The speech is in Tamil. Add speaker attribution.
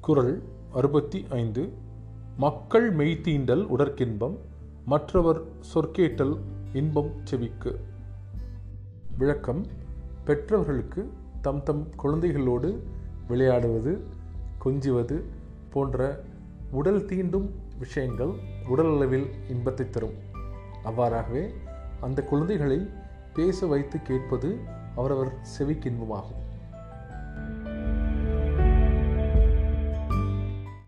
Speaker 1: குரல் அறுபத்தி ஐந்து. மக்கள் மெய்த்தீண்டல் உடற்கின்பம் மற்றவர் சொற்கேட்டல் இன்பம் செவிக்கு. விளக்கம் பெற்றவர்களுக்கு தம் தம் குழந்தைகளோடு விளையாடுவது கொஞ்சுவது போன்ற உடல் தீண்டும் விஷயங்கள் உடல் அளவில் இன்பத்தை தரும். அவ்வாறாகவே அந்த குழந்தைகளை பேச வைத்து கேட்பது அவரவர் செவிக்கு இன்பமாகும்.